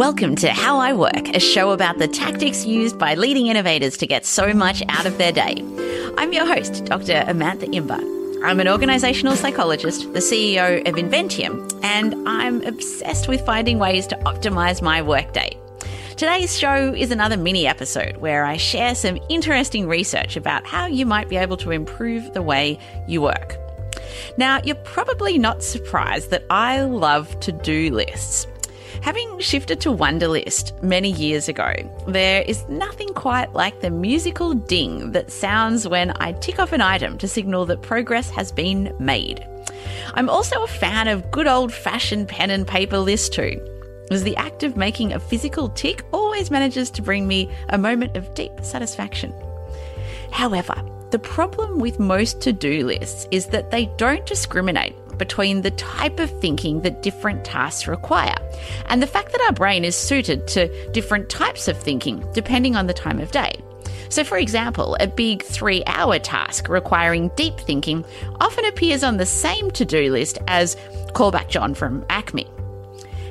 Welcome to How I Work, a show about the tactics used by leading innovators to get so much out of their day. I'm your host, Dr. Amantha Imber. I'm an organizational psychologist, the CEO of Inventium, and I'm obsessed with finding ways to optimize my workday. Today's show is another mini episode where I share some interesting research about how you might be able to improve the way you work. Now, you're probably not surprised that I love to do lists. Having shifted to Wunderlist many years ago, there is nothing quite like the musical ding that sounds when I tick off an item to signal that progress has been made. I'm also a fan of good old fashioned pen and paper lists too, as the act of making a physical tick always manages to bring me a moment of deep satisfaction. However, the problem with most to do lists is that they don't discriminate between the type of thinking that different tasks require and the fact that our brain is suited to different types of thinking depending on the time of day. So, for example, a big three hour task requiring deep thinking often appears on the same to do list as Callback John from Acme.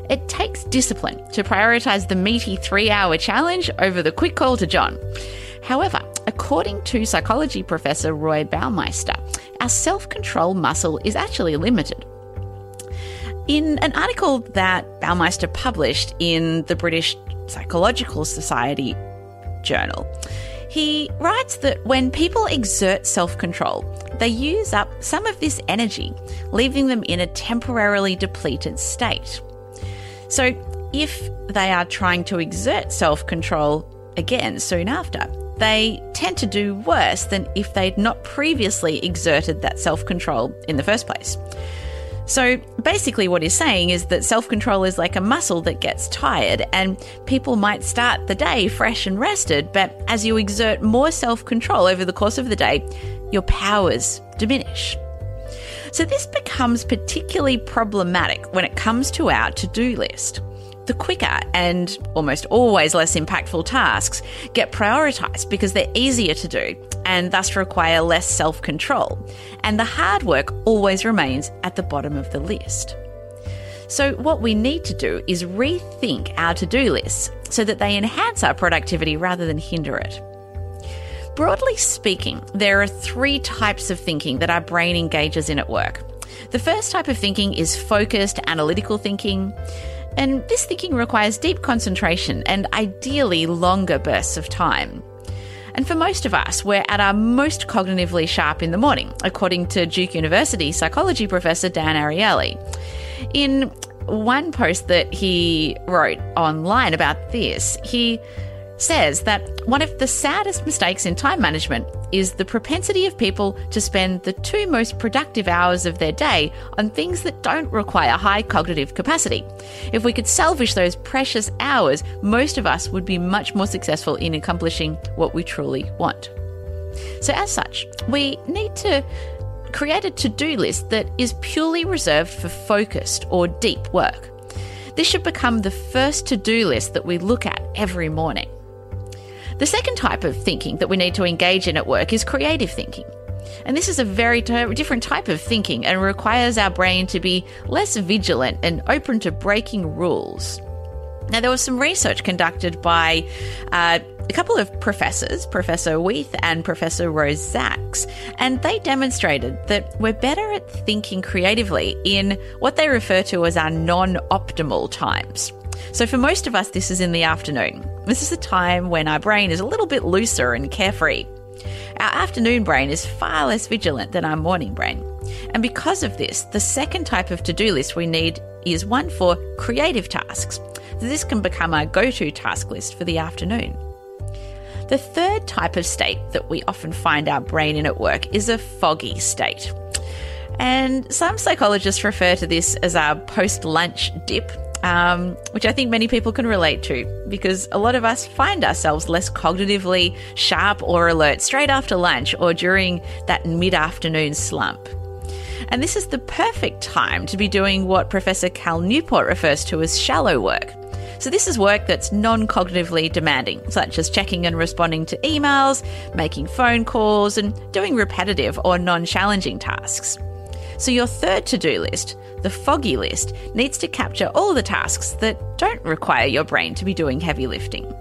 It takes discipline to prioritize the meaty three hour challenge over the quick call to John. However, according to psychology professor Roy Baumeister, our self control muscle is actually limited. In an article that Baumeister published in the British Psychological Society journal, he writes that when people exert self control, they use up some of this energy, leaving them in a temporarily depleted state. So, if they are trying to exert self control again soon after, they tend to do worse than if they'd not previously exerted that self control in the first place. So basically, what he's saying is that self control is like a muscle that gets tired, and people might start the day fresh and rested, but as you exert more self control over the course of the day, your powers diminish. So this becomes particularly problematic when it comes to our to do list the quicker and almost always less impactful tasks get prioritized because they're easier to do and thus require less self control. And the hard work always remains at the bottom of the list. So, what we need to do is rethink our to do lists so that they enhance our productivity rather than hinder it. Broadly speaking, there are three types of thinking that our brain engages in at work. The first type of thinking is focused analytical thinking. And this thinking requires deep concentration and ideally longer bursts of time. And for most of us, we're at our most cognitively sharp in the morning, according to Duke University psychology professor Dan Ariely. In one post that he wrote online about this, he says that one of the saddest mistakes in time management is the propensity of people to spend the two most productive hours of their day on things that don't require high cognitive capacity. If we could salvage those precious hours, most of us would be much more successful in accomplishing what we truly want. So, as such, we need to create a to do list that is purely reserved for focused or deep work. This should become the first to do list that we look at every morning. The second type of thinking that we need to engage in at work is creative thinking. And this is a very different type of thinking and requires our brain to be less vigilant and open to breaking rules. Now, there was some research conducted by uh, a couple of professors, Professor Wieth and Professor Rose Zacks, and they demonstrated that we're better at thinking creatively in what they refer to as our non optimal times. So, for most of us, this is in the afternoon. This is a time when our brain is a little bit looser and carefree. Our afternoon brain is far less vigilant than our morning brain. And because of this, the second type of to do list we need is one for creative tasks. This can become our go to task list for the afternoon. The third type of state that we often find our brain in at work is a foggy state. And some psychologists refer to this as our post lunch dip um, which I think many people can relate to because a lot of us find ourselves less cognitively sharp or alert straight after lunch or during that mid afternoon slump. And this is the perfect time to be doing what Professor Cal Newport refers to as shallow work. So, this is work that's non cognitively demanding, such as checking and responding to emails, making phone calls, and doing repetitive or non challenging tasks. So your third to do list, the foggy list, needs to capture all the tasks that don't require your brain to be doing heavy lifting.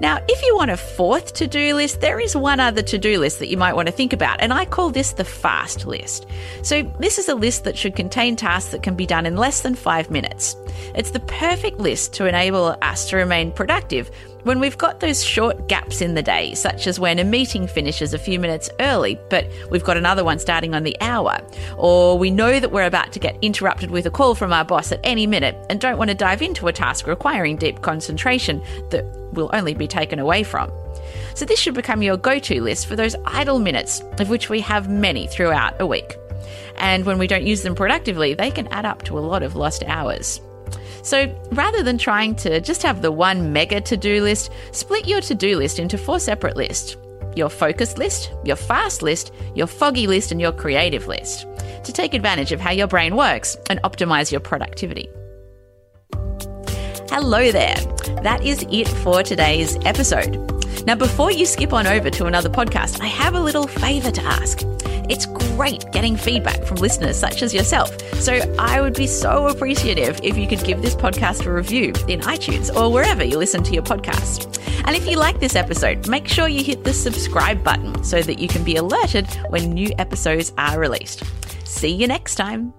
Now, if you want a fourth to do list, there is one other to do list that you might want to think about, and I call this the fast list. So, this is a list that should contain tasks that can be done in less than five minutes. It's the perfect list to enable us to remain productive when we've got those short gaps in the day, such as when a meeting finishes a few minutes early, but we've got another one starting on the hour, or we know that we're about to get interrupted with a call from our boss at any minute and don't want to dive into a task requiring deep concentration that will only be taken away from. So, this should become your go to list for those idle minutes, of which we have many throughout a week. And when we don't use them productively, they can add up to a lot of lost hours. So rather than trying to just have the one mega to do list, split your to do list into four separate lists your focus list, your fast list, your foggy list, and your creative list to take advantage of how your brain works and optimize your productivity. Hello there. That is it for today's episode. Now, before you skip on over to another podcast, I have a little favor to ask. Great getting feedback from listeners such as yourself. So I would be so appreciative if you could give this podcast a review in iTunes or wherever you listen to your podcast. And if you like this episode, make sure you hit the subscribe button so that you can be alerted when new episodes are released. See you next time.